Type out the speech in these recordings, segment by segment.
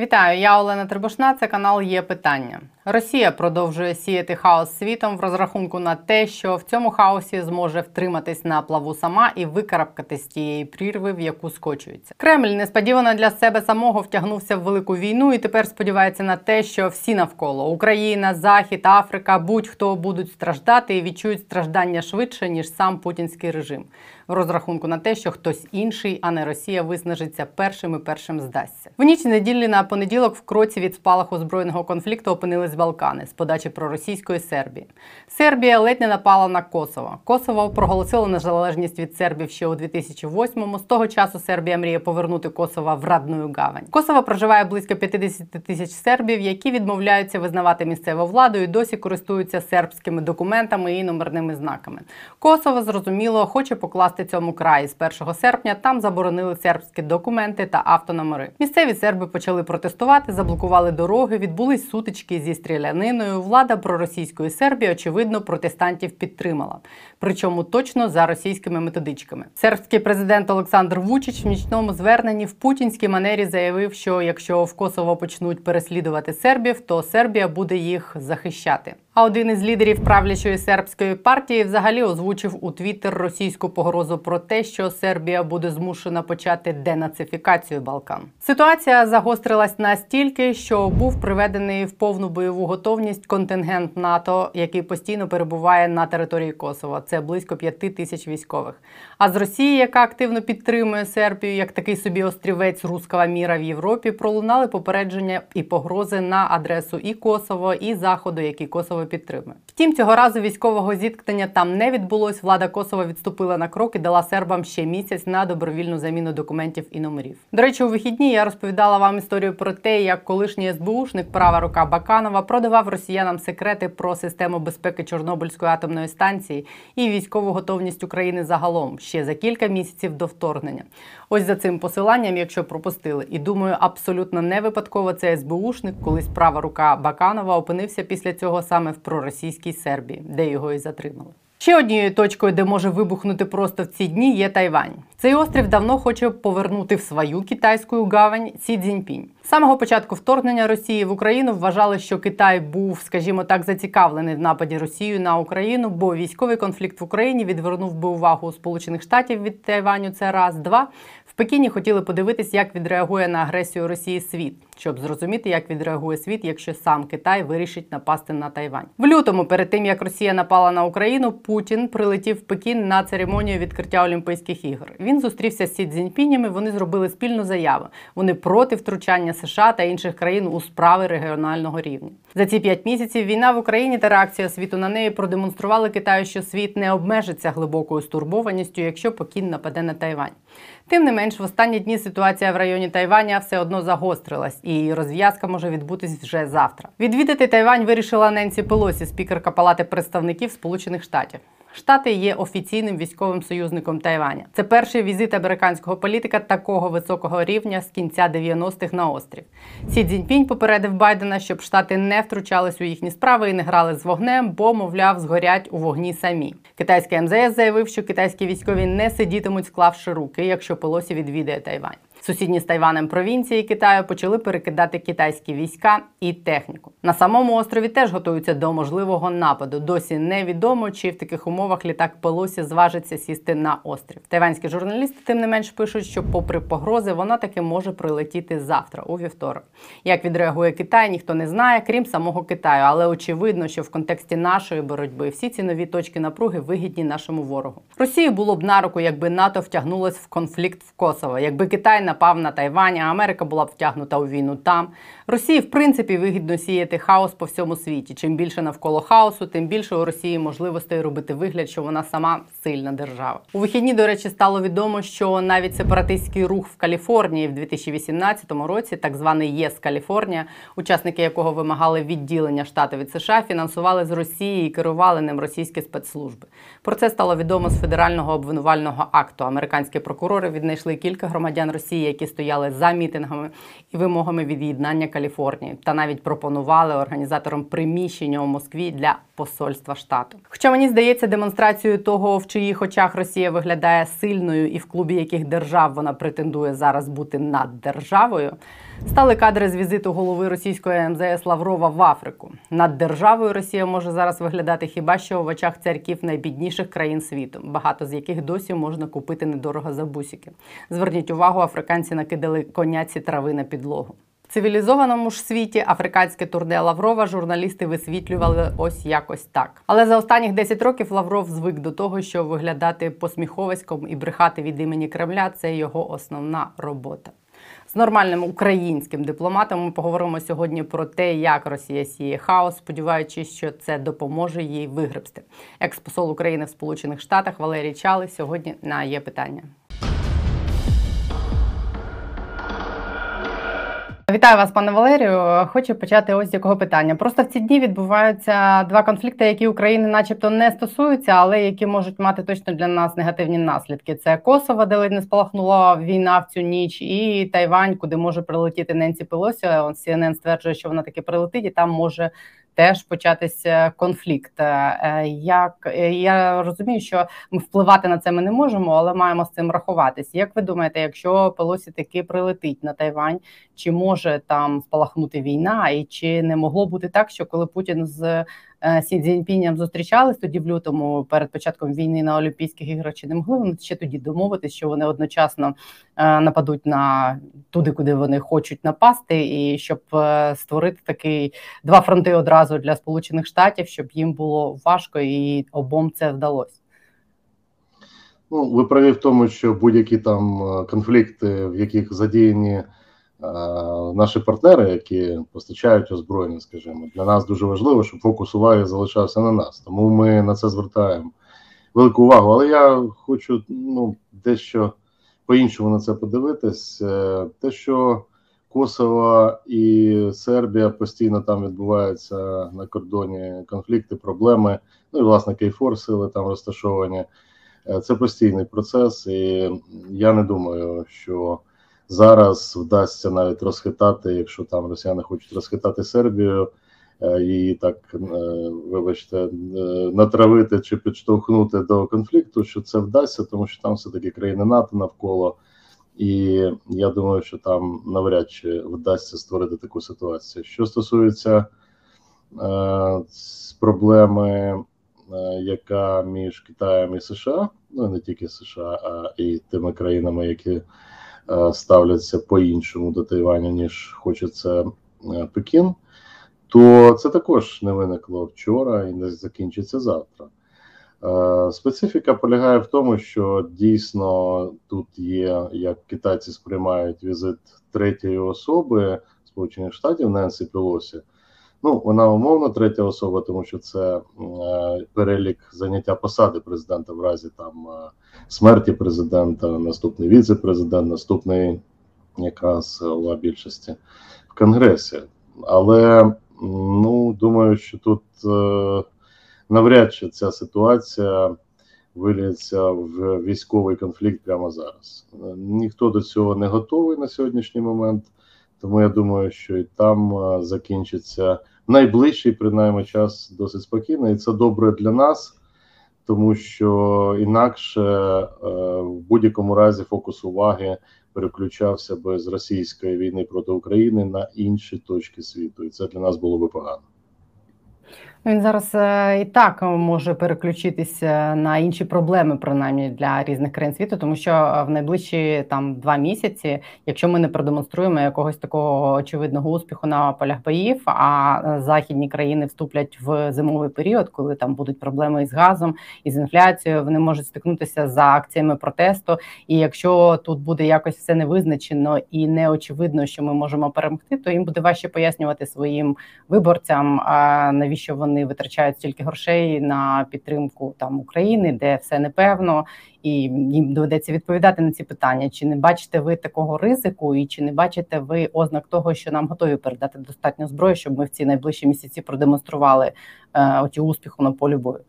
Вітаю, я Олена Трибушна. Це канал є питання. Росія продовжує сіяти хаос світом в розрахунку на те, що в цьому хаосі зможе втриматись на плаву сама і викарабкатись з тієї прірви, в яку скочується. Кремль несподівано для себе самого втягнувся в велику війну і тепер сподівається на те, що всі навколо Україна, Захід, Африка, будь-хто будуть страждати і відчують страждання швидше ніж сам путінський режим. В розрахунку на те, що хтось інший, а не Росія, виснажиться першим і першим здасться. В ніч неділі на понеділок в кроці від спалаху збройного конфлікту опинились Балкани з подачі проросійської Сербії. Сербія ледь не напала на Косово. Косово проголосило незалежність від сербів ще у 2008-му. З того часу Сербія мріє повернути Косово в радну гавань. Косово проживає близько 50 тисяч сербів, які відмовляються визнавати місцеву владу і досі користуються сербськими документами і номерними знаками. Косово зрозуміло хоче покласти цьому край. З 1 серпня там заборонили сербські документи та автономери. Місцеві серби почали протестувати, заблокували дороги, відбулись сутички зі стріляниною. Влада проросійської Сербії, очевидно, протестантів підтримала. Причому точно за російськими методичками. Сербський президент Олександр Вучич в нічному зверненні в путінській манері заявив, що якщо в Косово почнуть переслідувати сербів, то Сербія буде їх захищати. А один із лідерів правлячої сербської партії взагалі озвучив у Твіттер російську погрозу про те, що Сербія буде змушена почати денацифікацію Балкан. Ситуація загострилась настільки, що був приведений в повну бойову готовність контингент НАТО, який постійно перебуває на території Косова. Це близько п'яти тисяч військових. А з Росії, яка активно підтримує Сербію, як такий собі острівець руского міра в Європі, пролунали попередження і погрози на адресу і Косово, і Заходу, який Косово підтримує. Втім, цього разу військового зіткнення там не відбулось. Влада Косова відступила на крок і дала сербам ще місяць на добровільну заміну документів і номерів. До речі, у вихідні я розповідала вам історію про те, як колишній СБУшник, права рука Баканова, продавав росіянам секрети про систему безпеки Чорнобильської атомної станції і військову готовність України загалом ще за кілька місяців до вторгнення. Ось за цим посиланням, якщо пропустили, і думаю, абсолютно не випадково це СБУшник, колись права рука Баканова опинився після цього саме в проросійській Сербії, де його і затримали. Ще однією точкою, де може вибухнути просто в ці дні, є Тайвань. Цей острів давно хоче повернути в свою китайську гавань Сі Цзіньпінь. З самого початку вторгнення Росії в Україну вважали, що Китай був, скажімо так, зацікавлений в нападі Росією на Україну, бо військовий конфлікт в Україні відвернув би увагу Сполучених Штатів від Тайваню. Це раз, два. Пекіні хотіли подивитись, як відреагує на агресію Росії світ, щоб зрозуміти, як відреагує світ, якщо сам Китай вирішить напасти на Тайвань. В лютому, перед тим як Росія напала на Україну, Путін прилетів в Пекін на церемонію відкриття Олімпійських ігор. Він зустрівся з Сі Цзіньпінями, Вони зробили спільну заяву. Вони проти втручання США та інших країн у справи регіонального рівня. За ці п'ять місяців війна в Україні та реакція світу на неї продемонстрували Китаю, що світ не обмежиться глибокою стурбованістю, якщо Пекін нападе на Тайвань. Тим не менш, в останні дні ситуація в районі Тайваня все одно загострилась, і розв'язка може відбутись вже завтра. Відвідати Тайвань вирішила Ненсі Пелосі, спікерка Палати представників Сполучених Штатів. Штати є офіційним військовим союзником Тайваня. Це перший візит американського політика такого високого рівня з кінця 90-х на острів. Сі Цзіньпінь попередив Байдена, щоб штати не втручались у їхні справи і не грали з вогнем, бо, мовляв, згорять у вогні самі. Китайський МЗС заявив, що китайські військові не сидітимуть, склавши руки, якщо Пелосі відвідає Тайвань. Сусідні з Тайванем провінції Китаю почали перекидати китайські війська і техніку. На самому острові теж готуються до можливого нападу. Досі невідомо, чи в таких умовах літак Пелосі зважиться сісти на острів. Тайванські журналісти тим не менш пишуть, що, попри погрози, вона таки може прилетіти завтра, у вівторок. Як відреагує Китай, ніхто не знає, крім самого Китаю. Але очевидно, що в контексті нашої боротьби всі ці нові точки напруги вигідні нашому ворогу. Росії було б на руку, якби НАТО втягнулось в конфлікт в Косово, якби Китай напав на Тайвань, а Америка була втягнута у війну там. Росії, в принципі, вигідно сіяти хаос по всьому світі. Чим більше навколо хаосу, тим більше у Росії можливостей робити вигляд, що вона сама сильна держава. У вихідні, до речі, стало відомо, що навіть сепаратистський рух в Каліфорнії в 2018 році, так званий ЄС Каліфорнія, учасники якого вимагали відділення штату від США, фінансували з Росії і керували ним російські спецслужби. Про це стало відомо з федерального обвинувального акту. Американські прокурори віднайшли кілька громадян Росії, які стояли за мітингами і вимогами від'єднання Каліфорнії, та навіть пропонували організаторам приміщення у Москві для посольства штату. Хоча мені здається, демонстрацією того, в чиїх очах Росія виглядає сильною, і в клубі яких держав вона претендує зараз бути над державою. Стали кадри з візиту голови російської МЗС Лаврова в Африку. Над державою Росія може зараз виглядати хіба що в очах царьків найбідніших країн світу, багато з яких досі можна купити недорого за бусики. Зверніть увагу, африканці накидали коняці трави на підлогу. Цивілізованому ж світі африканське турне Лаврова журналісти висвітлювали ось якось так. Але за останніх 10 років Лавров звик до того, що виглядати посміховиськом і брехати від імені Кремля це його основна робота. З нормальним українським дипломатом ми поговоримо сьогодні про те, як Росія сіє хаос, сподіваючись, що це допоможе їй вигребсти. Експосол України в Сполучених Штатах Валерій Чали сьогодні на є питання. Вітаю вас, пане Валерію. Хочу почати ось з якого питання. Просто в ці дні відбуваються два конфлікти, які України, начебто, не стосуються, але які можуть мати точно для нас негативні наслідки. Це Косово, де ледь не спалахнула війна в цю ніч, і Тайвань, куди може прилетіти Ненсі Пелосі. CNN стверджує, що вона таки прилетить, і там може теж початися конфлікт. Е, як я розумію, що ми впливати на це ми не можемо, але маємо з цим рахуватись. Як ви думаєте, якщо Пелосі таки прилетить на Тайвань, чи може там спалахнути війна, і чи не могло бути так, що коли Путін з Сі Цзіньпіням зустрічались тоді в лютому перед початком війни на Олімпійських іграх. Чи не могли вони ще тоді домовитись, що вони одночасно е, нападуть на туди, куди вони хочуть напасти, і щоб е, створити такий два фронти одразу для Сполучених Штатів, щоб їм було важко і обом це вдалося. Ну, ви праві в тому, що будь-які там конфлікти, в яких задіяні наші партнери, які постачають озброєння, скажімо, для нас дуже важливо, щоб фокус уваги залишався на нас. Тому ми на це звертаємо велику увагу. Але я хочу ну, дещо по-іншому на це подивитись. Е, те, що Косово і Сербія постійно там відбуваються на кордоні конфлікти, проблеми. Ну і власне Кейфор сили там розташовані. Е, це постійний процес, і я не думаю, що зараз вдасться навіть розхитати, якщо там росіяни хочуть розхитати Сербію е, і так, е, вибачте, е, натравити чи підштовхнути до конфлікту, що це вдасться, тому що там все таки країни НАТО навколо. І я думаю, що там навряд чи вдасться створити таку ситуацію. Що стосується е, проблеми, е, яка між Китаєм і США, ну не тільки США, а і тими країнами, які ставляться по-іншому до Тайваню, ніж хочеться е, Пекін, то це також не виникло вчора і не закінчиться завтра. Е, специфіка полягає в тому, що дійсно тут є, як китайці сприймають візит третьої особи Сполучених Штатів Ненсі Пелосі, Ну, вона умовно третя особа, тому що це е, перелік заняття посади президента в разі там е, смерті президента, наступний віце-президент, наступний якраз голова більшості в Конгресі. Але ну думаю, що тут е, навряд чи ця ситуація виліться в військовий конфлікт прямо зараз. Ніхто до цього не готовий на сьогоднішній момент. Тому я думаю, що і там закінчиться найближчий, принаймні, час досить спокійно, і це добре для нас, тому що інакше е, в будь-якому разі фокус уваги переключався би з російської війни проти України на інші точки світу, і це для нас було би погано. Він зараз е, і так може переключитися на інші проблеми, принаймні для різних країн світу, тому що е, в найближчі там два місяці, якщо ми не продемонструємо якогось такого очевидного успіху на полях боїв, а е, західні країни вступлять в зимовий період, коли там будуть проблеми із газом і з інфляцією, вони можуть стикнутися за акціями протесту. І якщо тут буде якось все невизначено і не очевидно, що ми можемо перемогти, то їм буде важче пояснювати своїм виборцям, навіщо вони вони витрачають стільки грошей на підтримку там України, де все непевно, і їм доведеться відповідати на ці питання. Чи не бачите ви такого ризику, і чи не бачите ви ознак того, що нам готові передати достатньо зброї, щоб ми в ці найближчі місяці продемонстрували е, оті успіху на полі бою?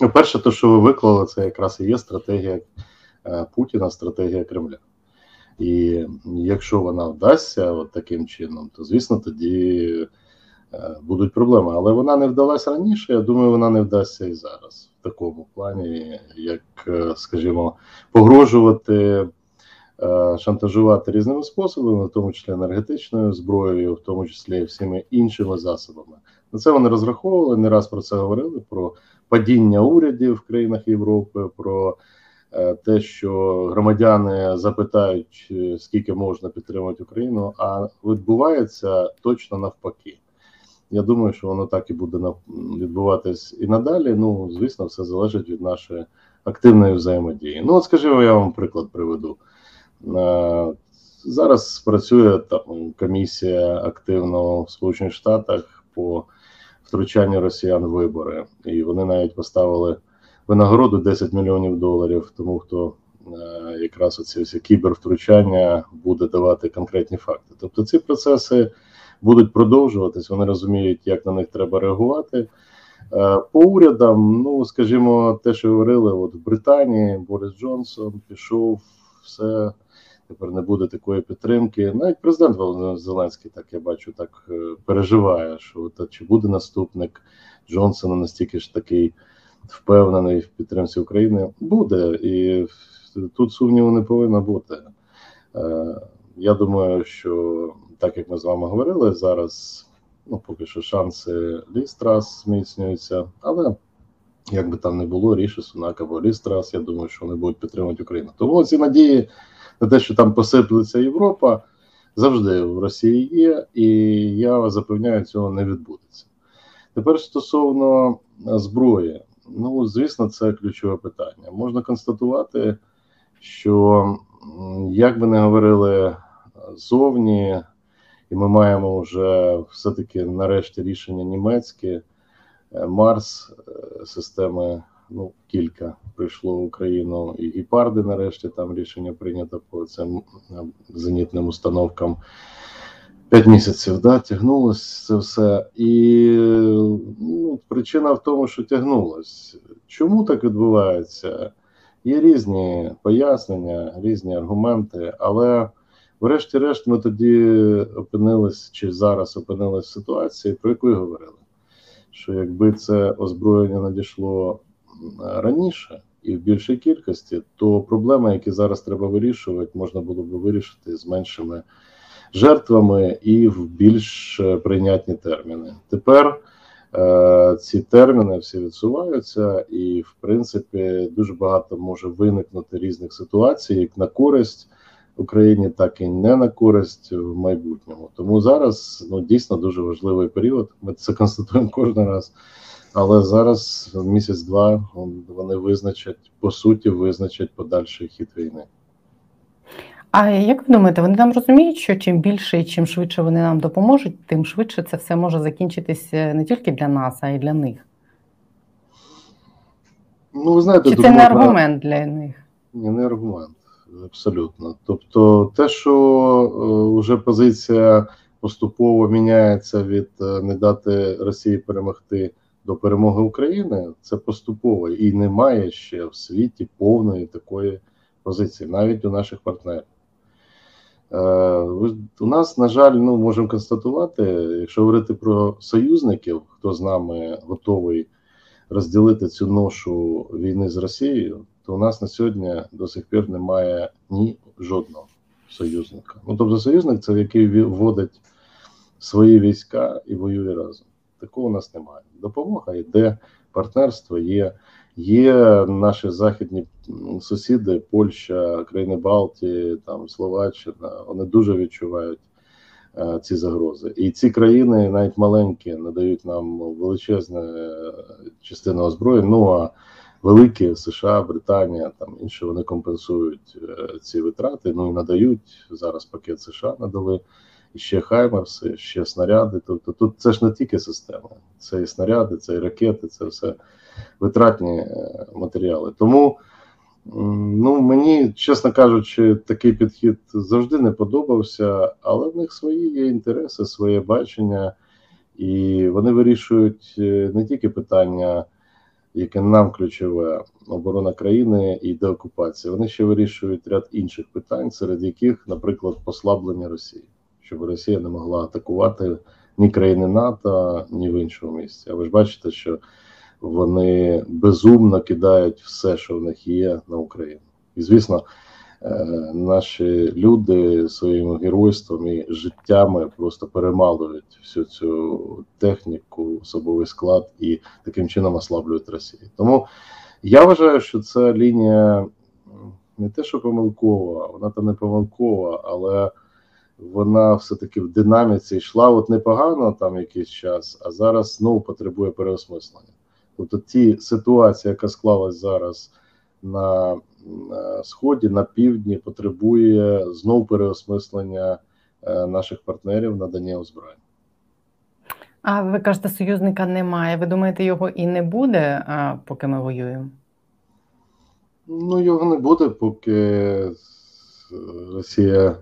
Ну, перше, то що ви виклали, це якраз і є стратегія е, Путіна, стратегія Кремля. І якщо вона вдасться от таким чином, то звісно тоді будуть проблеми. Але вона не вдалася раніше. Я думаю, вона не вдасться і зараз в такому плані, як, е, скажімо, погрожувати е, шантажувати різними способами, в тому числі енергетичною зброєю, в тому числі всіми іншими засобами. На це вони розраховували, не раз про це говорили: про падіння урядів в країнах Європи, про е, те, що громадяни запитають, е, скільки можна підтримувати Україну, а відбувається точно навпаки. Я думаю, що воно так і буде відбуватись і надалі. Ну, звісно, все залежить від нашої активної взаємодії. Ну, от скажімо, я вам приклад приведу. Е, зараз працює там комісія активно в Сполучених Штатах по втручанню росіян в вибори, і вони навіть поставили винагороду 10 мільйонів доларів, тому хто е, якраз оці всі кібервтручання буде давати конкретні факти. Тобто ці процеси будуть продовжуватись, вони розуміють, як на них треба реагувати. Е, по урядам, ну скажімо, те, що говорили, от в Британії Борис Джонсон пішов, все тепер не буде такої підтримки. Навіть президент Володимир Зеленський, так я бачу, так е, переживає, що от, чи буде наступник Джонсона настільки ж такий впевнений в підтримці України. Буде і тут сумніву не повинно бути. Е, я думаю, що так як ми з вами говорили, зараз ну поки що шанси Лістрас зміцнюються, але як би там не було, ріше Сунак або Лістрас, я думаю, що вони будуть підтримувати Україну. Тому ці надії на те, що там посиплеться Європа, завжди в Росії є, і я запевняю, цього не відбудеться. Тепер стосовно зброї, ну звісно, це ключове питання. Можна констатувати, що як би не говорили зовні, і ми маємо вже все-таки нарешті рішення німецьке, е, Марс е, системи ну, кілька прийшло в Україну і гіпарди. Нарешті там рішення прийнято по цим зенітним установкам. П'ять місяців да, тягнулося це все. І ну, причина в тому, що тягнулось. Чому так відбувається? Є різні пояснення, різні аргументи, але, врешті-решт, ми тоді опинились чи зараз опинились в ситуації, про яку й говорили. Що якби це озброєння надійшло раніше і в більшій кількості, то проблеми, які зараз треба вирішувати, можна було б вирішити з меншими жертвами і в більш прийнятні терміни. Тепер е, ці терміни всі відсуваються, і в принципі дуже багато може виникнути різних ситуацій, як на користь. Україні, так і не на користь в майбутньому. Тому зараз ну дійсно дуже важливий період. Ми це констатуємо кожен раз. Але зараз місяць-два вони визначать по суті, визначать подальший хід війни. А як ви думаєте, вони там розуміють, що чим більше і чим швидше вони нам допоможуть, тим швидше це все може закінчитися не тільки для нас, а й для них? Ну, ви знаєте, Чи це не аргумент для них? Ні, не аргумент, абсолютно. Тобто, те, що е, вже позиція поступово міняється від е, не дати Росії перемогти до перемоги України це поступово і немає ще в світі повної такої позиції, навіть у наших партнерів. Е, у нас, на жаль, ну можемо констатувати, якщо говорити про союзників, хто з нами готовий розділити цю ношу війни з Росією, то у нас на сьогодні до сих пір немає ні жодного союзника. Ну тобто, союзник це який вводить свої війська і воює разом. Такого у нас немає. Допомога йде, партнерство є. Є наші західні сусіди, Польща, країни Балтії, там Словаччина. Вони дуже відчувають е, ці загрози. І ці країни, навіть маленькі, надають нам величезну е, частину озброєнь. Ну а великі США, Британія, там інші вони компенсують е, ці витрати. Ну і надають зараз. Пакет США надали ще Хаймерси, ще снаряди. Тобто тут це ж не тільки система, це і снаряди, це і ракети, це все витратні е, матеріали. Тому ну мені, чесно кажучи, такий підхід завжди не подобався, але в них свої є інтереси, своє бачення, і вони вирішують е, не тільки питання. Яке нам ключове оборона країни і деокупація, вони ще вирішують ряд інших питань, серед яких, наприклад, послаблення Росії щоб Росія не могла атакувати ні країни НАТО, ні в іншому місці. А ви ж бачите, що вони безумно кидають все, що в них є на Україну. І звісно, наші люди своїм геройством і життями просто перемалують всю цю техніку, особовий склад і таким чином ослаблюють Росію. Тому я вважаю, що ця лінія не те, що помилкова, вона там не помилкова, але вона все-таки в динаміці йшла от непогано там якийсь час, а зараз знову потребує переосмислення. Тобто ті ситуація, яка склалась зараз на сході, на півдні, потребує знову переосмислення е, наших партнерів надання озброєння. А ви кажете, союзника немає. Ви думаєте, його і не буде, поки ми воюємо? Ну, його не буде, поки Росія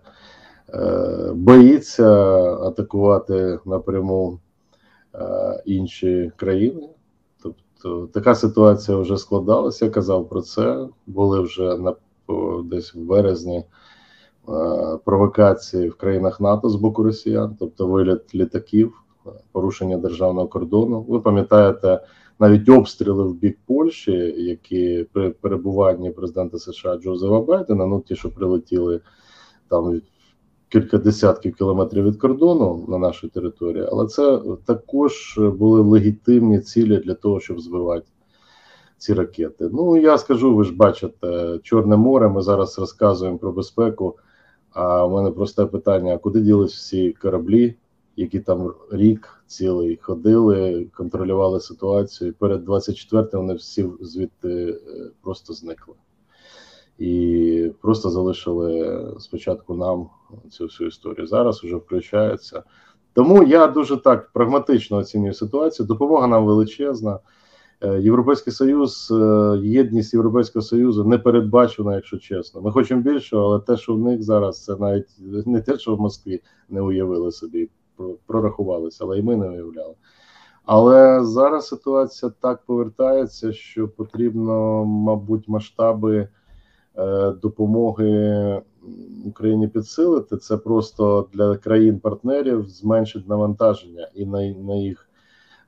е, боїться атакувати напряму е, інші країни. Тобто така ситуація вже складалася. Я казав про це. Були вже на десь в березні е, провокації в країнах НАТО з боку Росіян, тобто виліт літаків, порушення державного кордону. Ви пам'ятаєте навіть обстріли в бік Польщі, які при перебуванні президента США Джозефа Байдена, ну ті, що прилетіли там кілька десятків кілометрів від кордону на нашій території, але це також були легітимні цілі для того, щоб збивати ці ракети. Ну я скажу, ви ж бачите, Чорне море. Ми зараз розказуємо про безпеку. А в мене просте питання: куди ділись всі кораблі, які там рік цілий ходили, контролювали ситуацію. Перед 24 м вони всі звідти е, просто зникли. І просто залишили спочатку нам цю всю історію. Зараз вже включається. Тому я дуже так прагматично оцінюю ситуацію. Допомога нам величезна. Е, Європейський Союз, е, єдність Європейського Союзу не передбачена, якщо чесно. Ми хочемо більшого, але те, що в них зараз, це навіть не те, що в Москві не уявили собі, прорахувалися, але і ми не уявляли. Але зараз ситуація так повертається, що потрібно, мабуть, масштаби допомоги Україні підсилити. Це просто для країн-партнерів зменшить навантаження і на, на їх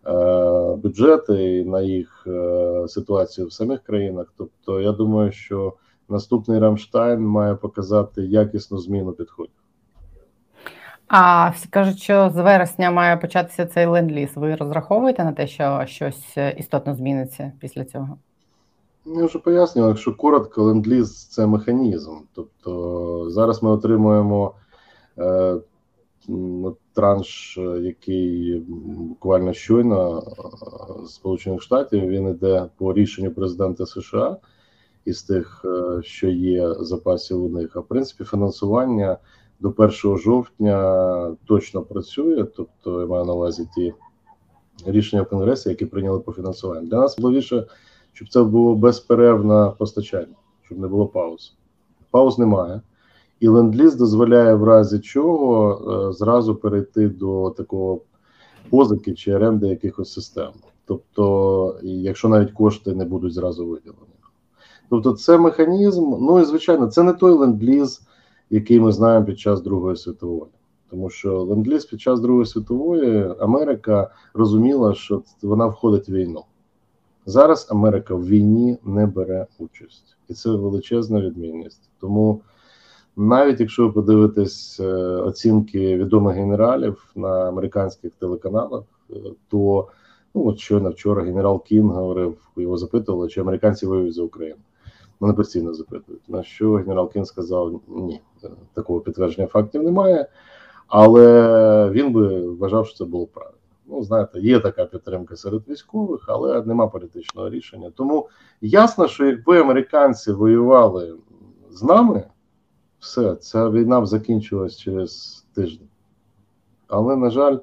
е, бюджети, і на їх е, ситуацію в самих країнах. Тобто, я думаю, що наступний Рамштайн має показати якісну зміну підходів. А всі кажуть, що з вересня має початися цей ленд-ліз. Ви розраховуєте на те, що щось е, істотно зміниться після цього? Я вже пояснював, якщо коротко, ленд-ліз – це механізм. Тобто зараз ми отримуємо е, транш, який буквально щойно з Сполучених Штатів він йде по рішенню президента США із тих, е, що є запасів у них. А в принципі, фінансування до 1 жовтня точно працює, тобто я маю на увазі ті рішення в Конгресі, які прийняли по фінансуванню. Для нас важливіше, щоб це було безперервне постачання, щоб не було пауз. Пауз немає. І ленд-ліз дозволяє в разі чого е, зразу перейти до такого позики чи оренди якихось систем. Тобто, якщо навіть кошти не будуть зразу виділені. Тобто, це механізм. Ну і звичайно, це не той ленд-ліз, який ми знаємо під час Другої світової. Тому що ленд-ліз під час Другої світової Америка розуміла, що вона входить в війну. Зараз Америка в війні не бере участь, і це величезна відмінність. Тому навіть якщо ви подивитесь е, оцінки відомих генералів на американських телеканалах, е, то ну от щойно вчора генерал Кінг говорив, його запитували, чи американці воюють за Україну. Мене постійно запитують. На що генерал Кін сказав: ні, такого підтвердження фактів немає, але він би вважав, що це було правильно. Ну, знаєте, є така підтримка серед військових, але нема політичного рішення. Тому ясно, що якби американці воювали з нами, все, ця війна б закінчилась через тиждень. Але, на жаль,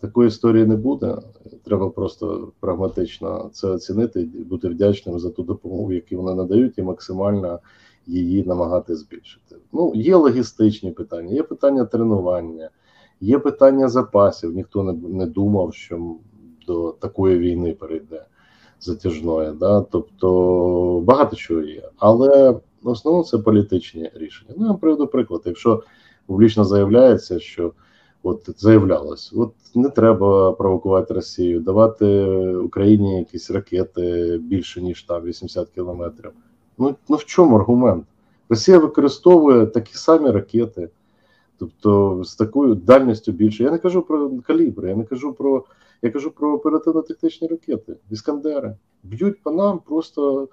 такої історії не буде. Треба просто прагматично це оцінити і бути вдячним за ту допомогу, яку вони надають, і максимально її намагати збільшити. Ну, є логістичні питання, є питання тренування, є питання запасів. Ніхто не не думав, що до такої війни перейде затяжної. Да? Тобто багато чого є. Але в основному це політичні рішення. Ну, я приведу приклад. Якщо публічно заявляється, що От заявлялось, от не треба провокувати Росію, давати Україні якісь ракети більше ніж там 80 кілометрів. Ну ну в чому аргумент? Росія використовує такі самі ракети, тобто з такою дальністю більше. Я не кажу про калібри, я не кажу про я кажу про оперативно-тактичні ракети, іскандери. Б'ють по нам просто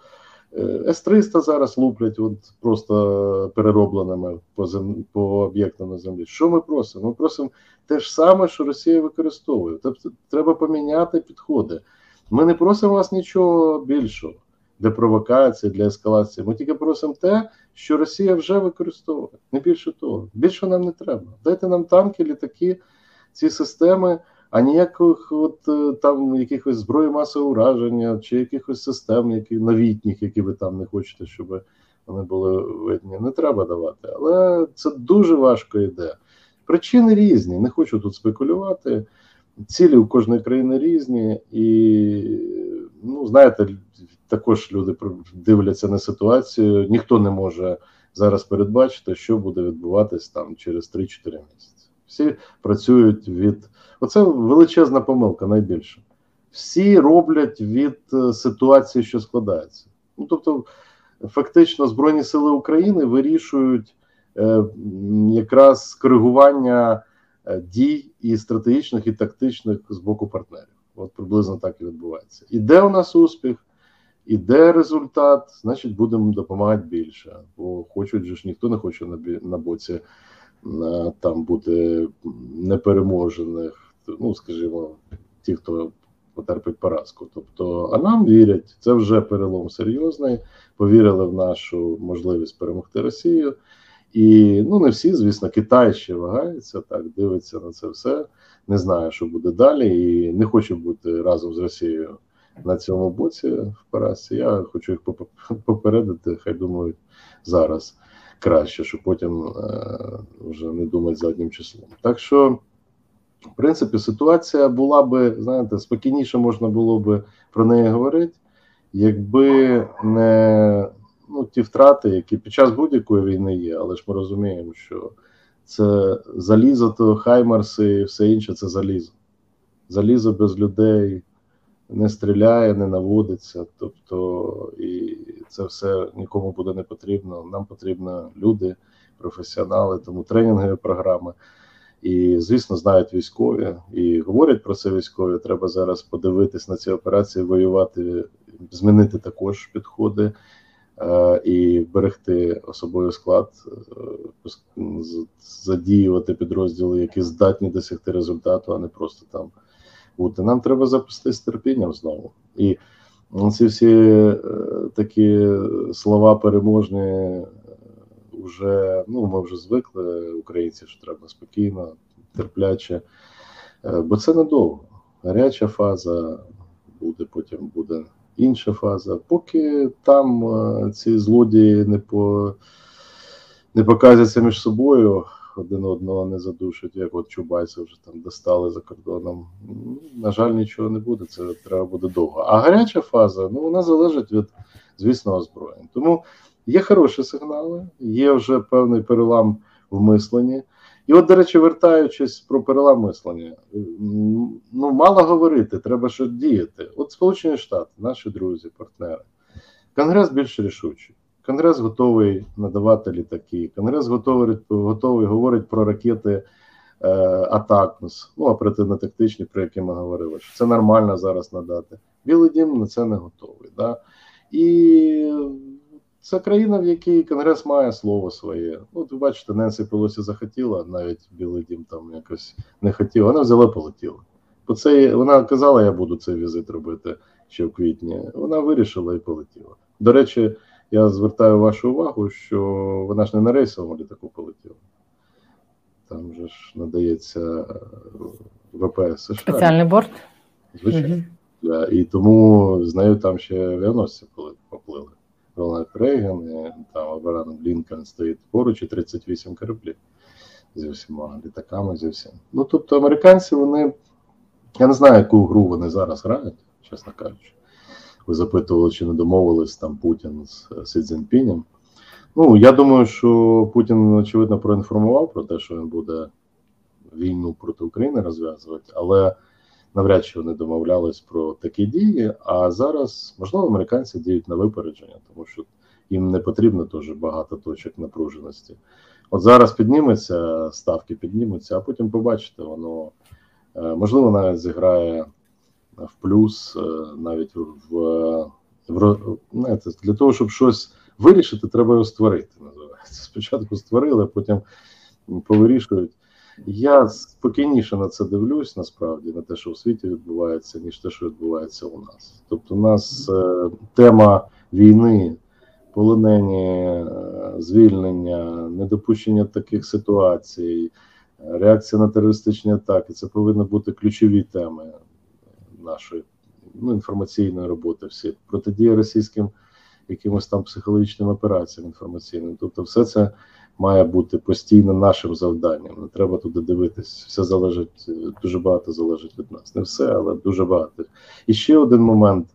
е, С-300 зараз луплять от просто переробленими по зем... по об'єктам на землі. Що ми просимо? Ми просимо те ж саме, що Росія використовує. Тобто треба поміняти підходи. Ми не просимо вас нічого більшого для провокації, для ескалації. Ми тільки просимо те, що Росія вже використовує. Не більше того. Більше нам не треба. Дайте нам танки, літаки, ці системи, а ніяких от е, там якихось зброї масового ураження чи якихось систем, які новітніх, які ви там не хочете, щоб вони були видні. Не треба давати. Але це дуже важко йде. Причини різні. Не хочу тут спекулювати. Цілі у кожної країни різні, і ну знаєте, також люди дивляться на ситуацію. Ніхто не може зараз передбачити, що буде відбуватись там через 3-4 місяці. Всі працюють від оце величезна помилка. Найбільше всі роблять від е, ситуації, що складається. Ну тобто, фактично, збройні сили України вирішують е, якраз коригування е, дій і стратегічних, і тактичних з боку партнерів. От приблизно так і відбувається. І де у нас успіх? Іде результат, значить будемо допомагати більше. Бо хочуть же ж ніхто не хоче на на боці на, там бути непереможених. Ну скажімо, ті, хто потерпить поразку. Тобто, а нам вірять, це вже перелом серйозний. Повірили в нашу можливість перемогти Росію. І ну не всі, звісно, Китай ще вагається, так дивиться на це все. Не знає, що буде далі, і не хоче бути разом з Росією на цьому боці в Парасі. Я хочу їх попередити, хай думають зараз краще, щоб потім е, вже не думати заднім числом. Так що, в принципі, ситуація була би, знаєте, спокійніше можна було би про неї говорити, якби не ну, ті втрати, які під час будь-якої війни є, але ж ми розуміємо, що це залізо, то хаймарси і все інше це залізо. Залізо без людей не стріляє, не наводиться. Тобто, і це все нікому буде не потрібно. Нам потрібні люди, професіонали, тому тренінгові програми. І, звісно, знають військові і говорять про це військові. Треба зараз подивитись на ці операції, воювати, змінити також підходи е, і берегти особовий склад, е, задіювати підрозділи, які здатні досягти результату, а не просто там бути. Нам треба запустити з терпінням знову. І ці всі е, такі слова переможні вже ну ми вже звикли, українці, що треба спокійно, терпляче, е, бо це недовго. Гаряча фаза буде, потім буде інша фаза. Поки там е, ці злодії не по не показуються між собою один одного не задушать, як от Чубайця вже там достали за кордоном. На жаль, нічого не буде, це треба буде довго. А гаряча фаза ну вона залежить від, звісно, озброєнь. Тому є хороші сигнали, є вже певний перелам в мисленні. І, от, до речі, вертаючись про перелам мислення, ну мало говорити, треба що діяти. От Сполучені Штати, наші друзі, партнери, Конгрес більш рішучий. Конгрес готовий надавати літаки. Конгрес готовий готовий говорить про ракети е, Атакмс, ну оперативно-тактичні, про які ми говорили. що Це нормально зараз надати. Білий дім на це не готовий. Да? І це країна, в якій Конгрес має слово своє. От ви бачите, Ненсі Пелосі захотіла, навіть Білий Дім там якось не хотів. Вона взяла, полетіла. Бо це вона казала, я буду цей візит робити ще в квітні. Вона вирішила і полетіла. До речі. Я звертаю вашу увагу, що вона ж не на рейсовому літаку полетіла. Там же ж надається е, ВПС США. Спеціальний борт. Звичайно. Угу. І тому з нею там ще авіаносці поплили. Рональд Рейган, і там Абран Блінкен стоїть поруч і 38 кораблів зі всіма літаками, зі всім. Ну тобто американці, вони. Я не знаю, яку гру вони зараз грають, чесно кажучи ви запитували, чи не домовились там Путін з Сі Цзіньпінем. Ну я думаю, що Путін очевидно проінформував про те, що він буде війну проти України розв'язувати, але навряд чи вони домовлялись про такі дії. А зараз можливо американці діють на випередження, тому що їм не потрібно теж багато точок напруженості. От зараз підніметься, ставки піднімуться, а потім побачите, воно е, можливо навіть зіграє в плюс, е, навіть в, в знаєте, для того, щоб щось вирішити, треба його створити. Називається. Спочатку створили, а потім повирішують. Я спокійніше на це дивлюсь, насправді, на те, що в світі відбувається, ніж те, що відбувається у нас. Тобто, у нас е, тема війни, полонені, е, звільнення, недопущення таких ситуацій, реакція на терористичні атаки це повинні бути ключові теми нашої ну, інформаційної роботи. Всі протидія російським якимось там психологічним операціям інформаційним. Тобто, все це має бути постійно нашим завданням. Не треба туди дивитись. Все залежить, дуже багато залежить від нас. Не все, але дуже багато. І ще один момент.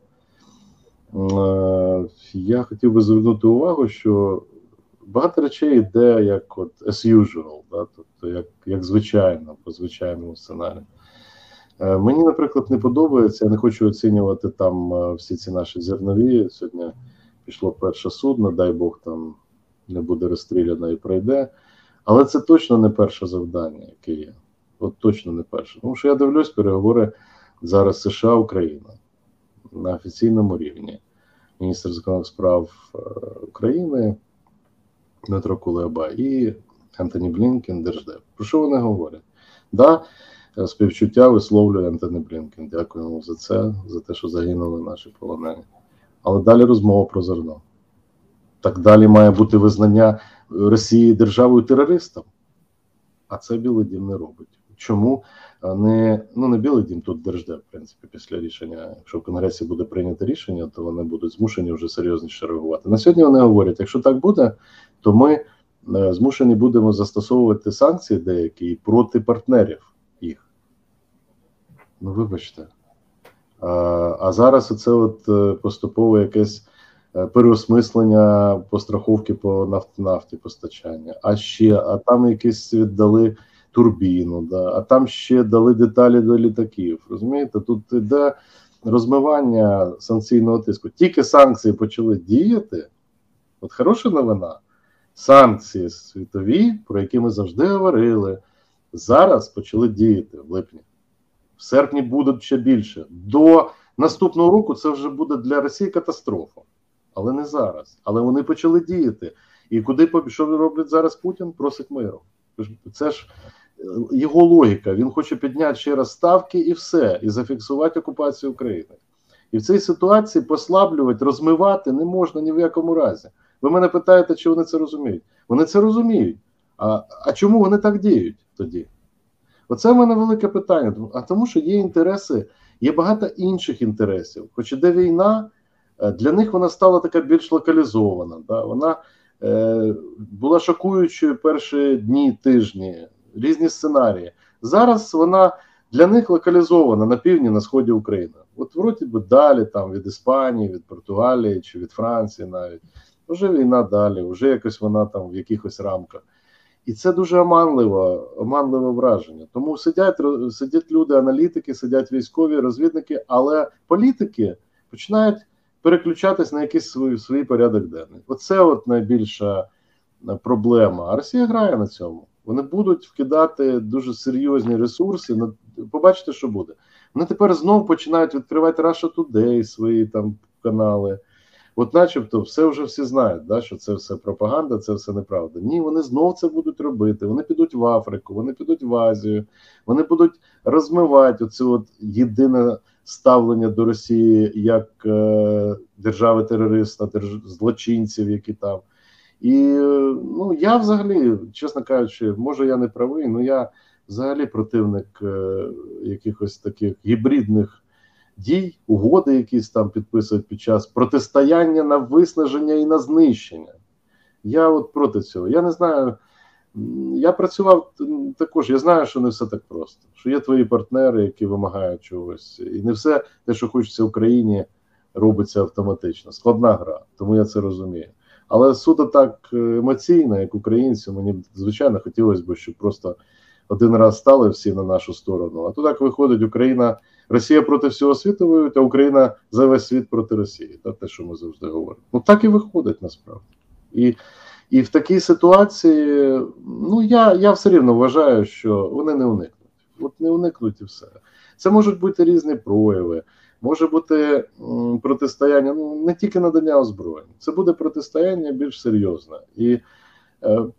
Е, я хотів би звернути увагу, що багато речей йде як от as usual, да? тобто як як звичайно, по звичайному сценарію. Е, мені, наприклад, не подобається, я не хочу оцінювати там е, всі ці наші зернові. Сьогодні пішло перше судно, дай Бог там не буде розстріляно і пройде. Але це точно не перше завдання, яке є. От точно не перше. Тому що я дивлюсь переговори зараз США Україна на офіційному рівні. Міністр закордонних справ е, України Дмитро Кулеба і Антоні Блінкен, Держдеп. Про що вони говорять? Да, співчуття висловлює Антоні Блінкен. Дякуємо за це, за те, що загинули наші полонені. Але далі розмова про зерно. Так далі має бути визнання Росії державою терористом. А це Білий Дім не робить. Чому не ну не Білий Дім тут держде, в принципі, після рішення. Якщо в Конгресі буде прийнято рішення, то вони будуть змушені вже серйозніше реагувати. На сьогодні вони говорять: якщо так буде, то ми е, змушені будемо застосовувати санкції деякі проти партнерів. Ну, вибачте. А зараз оце от е, поступово якесь Е, переосмислення по страховки по нафт, нафті постачання, а ще, а там якісь віддали турбіну, да, а там ще дали деталі до літаків. Розумієте, тут йде розмивання санкційного тиску. Тільки санкції почали діяти. От хороша новина. Санкції світові, про які ми завжди говорили, зараз почали діяти в липні. В серпні будуть ще більше. До наступного року це вже буде для Росії катастрофа але не зараз. Але вони почали діяти. І куди що роблять зараз Путін? Просить миру. Це ж е, його логіка. Він хоче підняти ще раз ставки і все, і зафіксувати окупацію України. І в цій ситуації послаблювати, розмивати не можна ні в якому разі. Ви мене питаєте, чи вони це розуміють? Вони це розуміють. А а чому вони так діють тоді? Оце в мене велике питання. А тому, що є інтереси, є багато інших інтересів. Хоч іде війна, Е, для них вона стала така більш локалізована. Да? Вона е, була шокуючою перші дні, тижні, різні сценарії. Зараз вона для них локалізована на півдні, на сході України. От вроді би далі, там від Іспанії, від Португалії чи від Франції навіть. Вже війна далі, вже якось вона там в якихось рамках. І це дуже оманливе, оманливе враження. Тому сидять сидять люди, аналітики, сидять військові розвідники, але політики починають переключатись на якийсь свій, свій порядок денний. Оце от найбільша е, проблема. А Росія грає на цьому. Вони будуть вкидати дуже серйозні ресурси. На Побачите, що буде. Вони тепер знову починають відкривати Russia Today, свої там канали. От, начебто, все вже всі знають, да, що це все пропаганда, це все неправда. Ні, вони знов це будуть робити. Вони підуть в Африку, вони підуть в Азію, вони будуть розмивати оцю от єдине ставлення до Росії як е, держави терориста, держ... злочинців, які там. І ну я взагалі, чесно кажучи, може я не правий, але я взагалі противник е, якихось таких гібридних дій, угоди, якісь там підписують під час протистояння на виснаження і на знищення. Я от проти цього. Я не знаю. Я працював також. Я знаю, що не все так просто. Що є твої партнери, які вимагають чогось, і не все те, що хочеться Україні, робиться автоматично. Складна гра, тому я це розумію. Але суто так е, емоційно, як українцю, мені звичайно хотілося б, щоб просто один раз стали всі на нашу сторону. А то так виходить, Україна Росія проти всього світу воює, а Україна за весь світ проти Росії. Та те, що ми завжди говоримо. Ну так і виходить насправді. І і в такій ситуації, ну я я все рівно вважаю, що вони не уникнуть. От не уникнуть і все. Це можуть бути різні прояви, може бути протистояння, ну не тільки надання озброєнь, це буде протистояння більш серйозне. І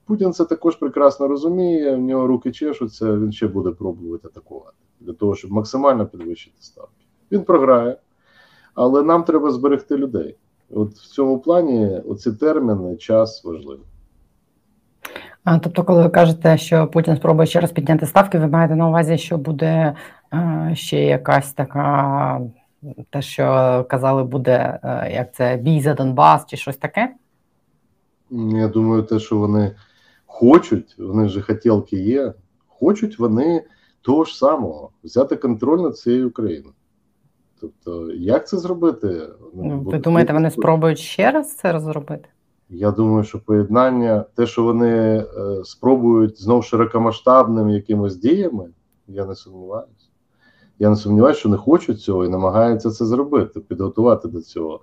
Путін це також прекрасно розуміє, в нього руки чешуться, він ще буде пробувати атакувати для того, щоб максимально підвищити ставки. Він програє, але нам треба зберегти людей. От в цьому плані оці терміни, час важливий. А, тобто, коли ви кажете, що Путін спробує ще раз підняти ставки, ви маєте на увазі, що буде е, ще якась така, те, що казали, буде е, як це бій за Донбас чи щось таке? Я думаю, те, що вони хочуть, вони вже хотілки є, хочуть вони того ж самого взяти контроль над цією Україною. Тобто, як це зробити? Ну, ви думаєте, вони спробують ще раз це зробити? Я думаю, що поєднання, те, що вони е, спробують знову широкомасштабними якимись діями, я не сумніваюся. Я не сумніваюся, що не хочуть цього і намагаються це зробити, підготувати до цього.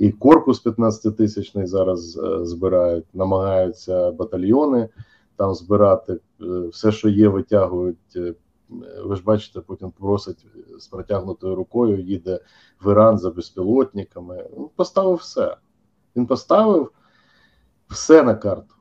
І корпус 15 тисячний зараз е, збирають, намагаються батальйони там збирати, е, все, що є, витягують. Е, ви ж бачите, Путін просить з протягнутою рукою, їде в Іран за безпілотниками. Він поставив все. Він поставив все на карту.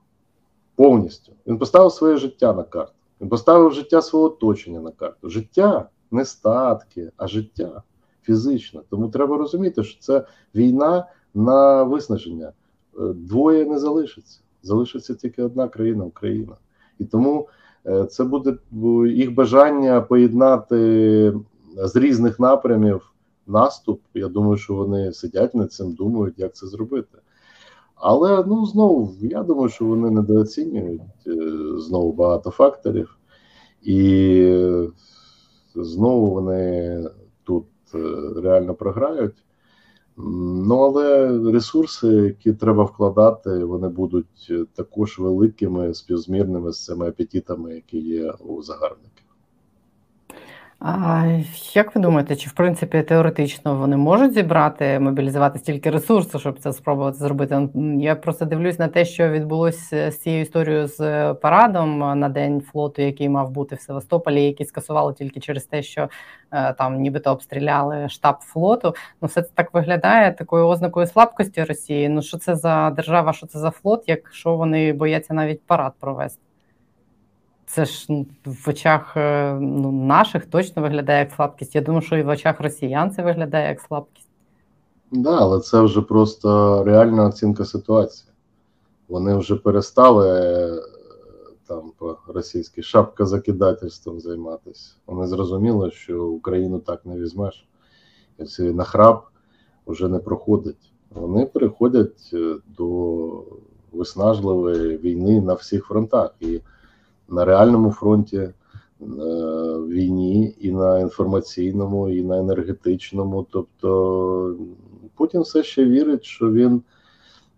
Повністю. Він поставив своє життя на карту. Він поставив життя свого оточення на карту. Життя не статки, а життя фізичне. Тому треба розуміти, що це війна на виснаження. Е, двоє не залишиться. Залишиться тільки одна країна Україна. І тому е, це буде їх бажання поєднати з різних напрямів наступ. Я думаю, що вони сидять над цим, думають, як це зробити. Але ну знову я думаю, що вони недооцінюють е, знову багато факторів, і знову вони тут реально програють. Ну, але ресурси, які треба вкладати, вони будуть також великими, співзмірними з цими апетитами, які є у загарбників. А як ви думаєте, чи в принципі теоретично вони можуть зібрати, мобілізувати стільки ресурсу, щоб це спробувати зробити? Я просто дивлюсь на те, що відбулося з цією історією з парадом на день флоту, який мав бути в Севастополі, який скасували тільки через те, що е, там нібито обстріляли штаб флоту. Ну, все це так виглядає такою ознакою слабкості Росії. Ну що це за держава, що це за флот, якщо вони бояться навіть парад провести? Це ж в очах е, ну, наших точно виглядає як слабкість. Я думаю, що і в очах росіян це виглядає як слабкість. Так, да, але це вже просто реальна оцінка ситуації. Вони вже перестали е, там по російськи шапка закидательством займатися. Вони зрозуміли, що Україну так не візьмеш. І цей нахрап вже не проходить. Вони переходять е, до виснажливої війни на всіх фронтах. І на реальному фронті е, війні, і на інформаційному, і на енергетичному. Тобто Путін все ще вірить, що він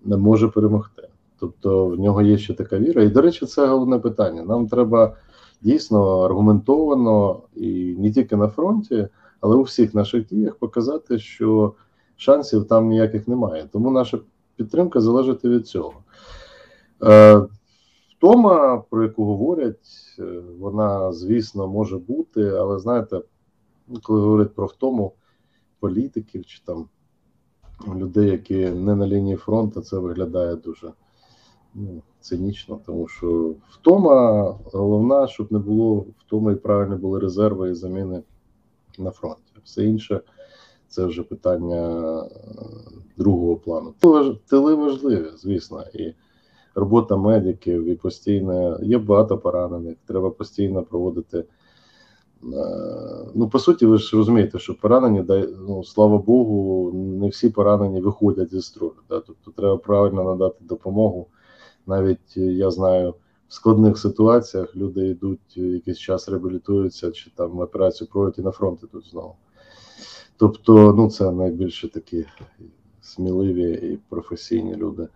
може перемогти. Тобто в нього є ще така віра. І, до речі, це головне питання. Нам треба дійсно аргументовано і не тільки на фронті, але у всіх наших діях показати, що шансів там ніяких немає. Тому наша підтримка залежить від цього. Втома, про яку говорять, е, вона, звісно, може бути, але знаєте, коли говорять про втому політиків чи там людей, які не на лінії фронту, це виглядає дуже ну, цинічно, тому що втома головна, щоб не було втоми і правильно були резерви і заміни на фронті. Все інше це вже питання е, другого плану. Тили важливі, звісно. і робота медиків і постійно є багато поранених. Треба постійно проводити. Е, ну, по суті, ви ж розумієте, що поранені, ну, слава Богу, не всі поранені виходять зі строю. Да? Тобто треба правильно надати допомогу. Навіть я знаю, в складних ситуаціях люди йдуть якийсь час реабілітуються чи там операцію проводять і на фронт ідуть знову. Тобто, ну це найбільше такі сміливі і професійні люди.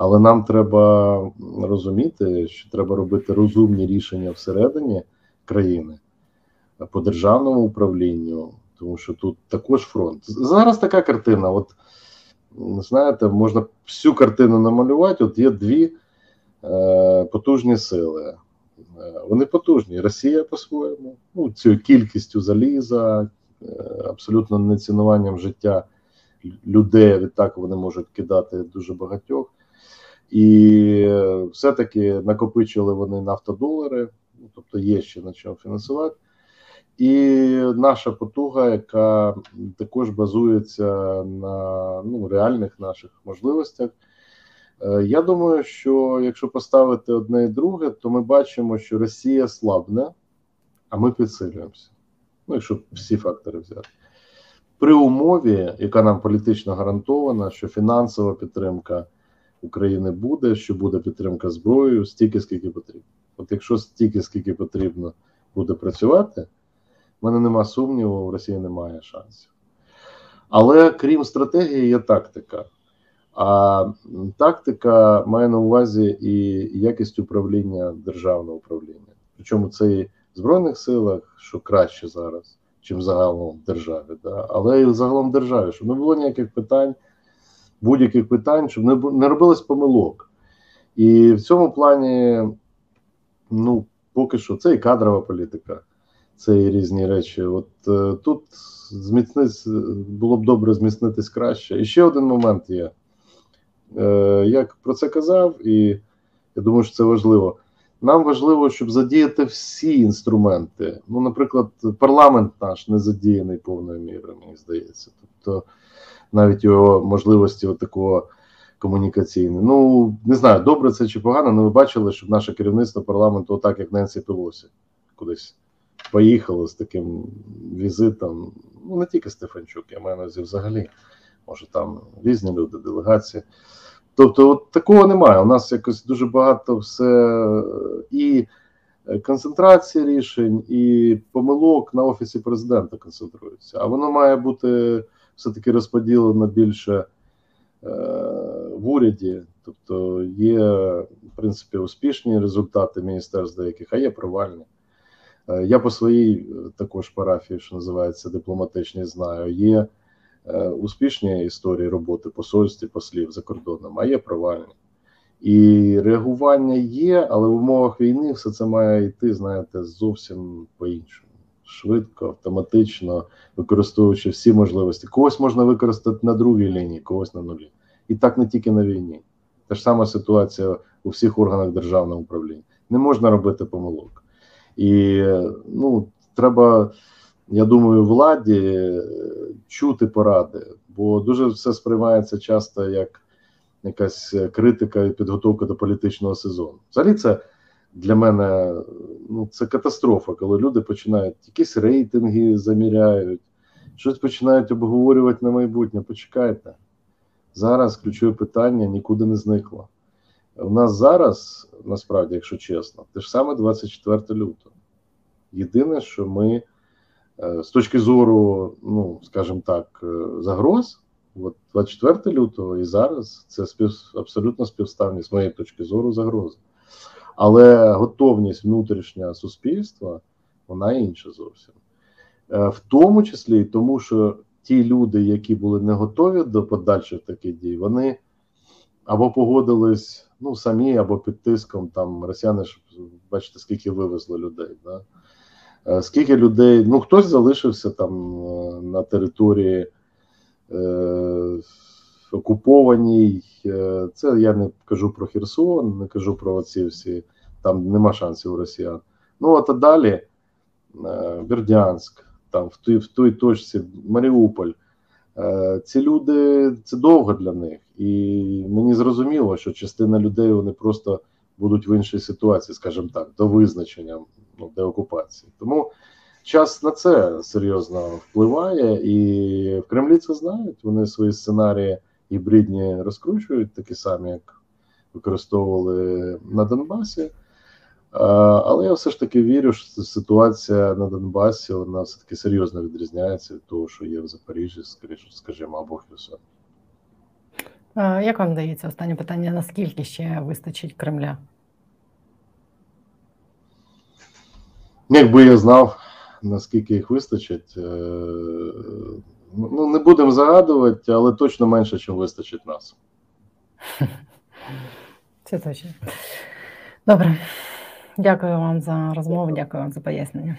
Але нам треба розуміти, що треба робити розумні рішення всередині країни по державному управлінню, тому що тут також фронт. Зараз така картина. От знаєте, можна всю картину намалювати. От є дві е, потужні сили. Е, вони потужні. Росія по-своєму, ну, цією кількістю заліза, е, абсолютно нецінуванням життя людей. Відтак вони можуть кидати дуже багатьох. І все-таки накопичили вони нафтодолари, ну, тобто є ще на чому фінансувати. І наша потуга, яка також базується на ну, реальних наших можливостях. Е, я думаю, що якщо поставити одне і друге, то ми бачимо, що Росія слабне, а ми підсилюємося. Ну, якщо всі фактори взяти. При умові, яка нам політично гарантована, що фінансова підтримка України буде, що буде підтримка зброєю стільки, скільки потрібно. От якщо стільки, скільки потрібно буде працювати, в мене нема сумніву, у Росії немає шансів. Але крім стратегії, є тактика. А тактика має на увазі і якість управління державного управління. Причому це і в Збройних силах, що краще зараз, чим загалом в державі, да? але і загалом в державі, щоб не було ніяких питань, будь-яких питань, щоб не не робилось помилок. І в цьому плані, ну, поки що, це і кадрова політика, це і різні речі. От е, тут зміцнись, було б добре зміцнитись краще. І ще один момент є. Е, Як про це казав, і я думаю, що це важливо. Нам важливо, щоб задіяти всі інструменти. Ну, наприклад, парламент наш не задіяний повною мірою, мені здається. Тобто навіть його можливості такого комунікаційного. Ну не знаю, добре це чи погано, але ви бачили, щоб наше керівництво парламенту, отак як Ненсі Пелосі, кудись поїхало з таким візитом. Ну не тільки Стефанчук, я маю на увазі взагалі. Може там різні люди, делегації. Тобто, от такого немає. У нас якось дуже багато все і концентрації рішень, і помилок на офісі президента концентрується. А воно має бути все-таки розподілено більше е, в уряді. Тобто є, в принципі, успішні результати міністерств деяких, а є провальні. Е, я по своїй також парафії, що називається дипломатичній, знаю, є е, успішні історії роботи посольств, і послів за кордоном, а є провальні. І реагування є, але в умовах війни все це має йти, знаєте, зовсім по-іншому. Швидко, автоматично, використовуючи всі можливості. Когось можна використати на другій лінії, когось на нулі. І так не тільки на війні. Та ж сама ситуація у всіх органах державного управління. Не можна робити помилок. І ну, треба, я думаю, владі чути поради, бо дуже все сприймається часто як якась критика і підготовка до політичного сезону. Взагалі, це для мене ну, це катастрофа, коли люди починають якісь рейтинги заміряють, щось починають обговорювати на майбутнє. Почекайте. Зараз ключове питання нікуди не зникло. У нас зараз, насправді, якщо чесно, те ж саме 24 лютого. Єдине, що ми е, з точки зору, ну, скажімо так, е, загроз, от 24 лютого і зараз це абсолютно співставні з моєї точки зору загрози. Але готовність внутрішнього суспільства, вона інша зовсім. Е, в тому числі тому, що ті люди, які були не готові до подальших таких дій, вони або погодились ну, самі, або під тиском там росіяни ж бачите, скільки вивезли людей. Да? Е, скільки людей, ну хтось залишився там е, на території окупованій. Це я не кажу про Херсон, не кажу про ці всі, там нема шансів у росіян. Ну, от а далі Бердянськ, там в той в той точці Маріуполь. Ці люди це довго для них, і мені зрозуміло, що частина людей вони просто будуть в іншій ситуації, скажімо так, до визначення ну, деокупації. Тому час на це серйозно впливає, і в Кремлі це знають. Вони свої сценарії гібридні розкручують, такі самі, як використовували на Донбасі. Але я все ж таки вірю, що ситуація на Донбасі вона все таки серйозно відрізняється від того, що є в Запоріжжі, скажімо, або Херсоні. Як вам здається, останнє питання: наскільки ще вистачить Кремля? Якби я знав, наскільки їх вистачить, е, ну не будемо загадувати, але точно менше, ніж вистачить нас. Це точно. Добре. Дякую вам за розмову, дякую вам за пояснення.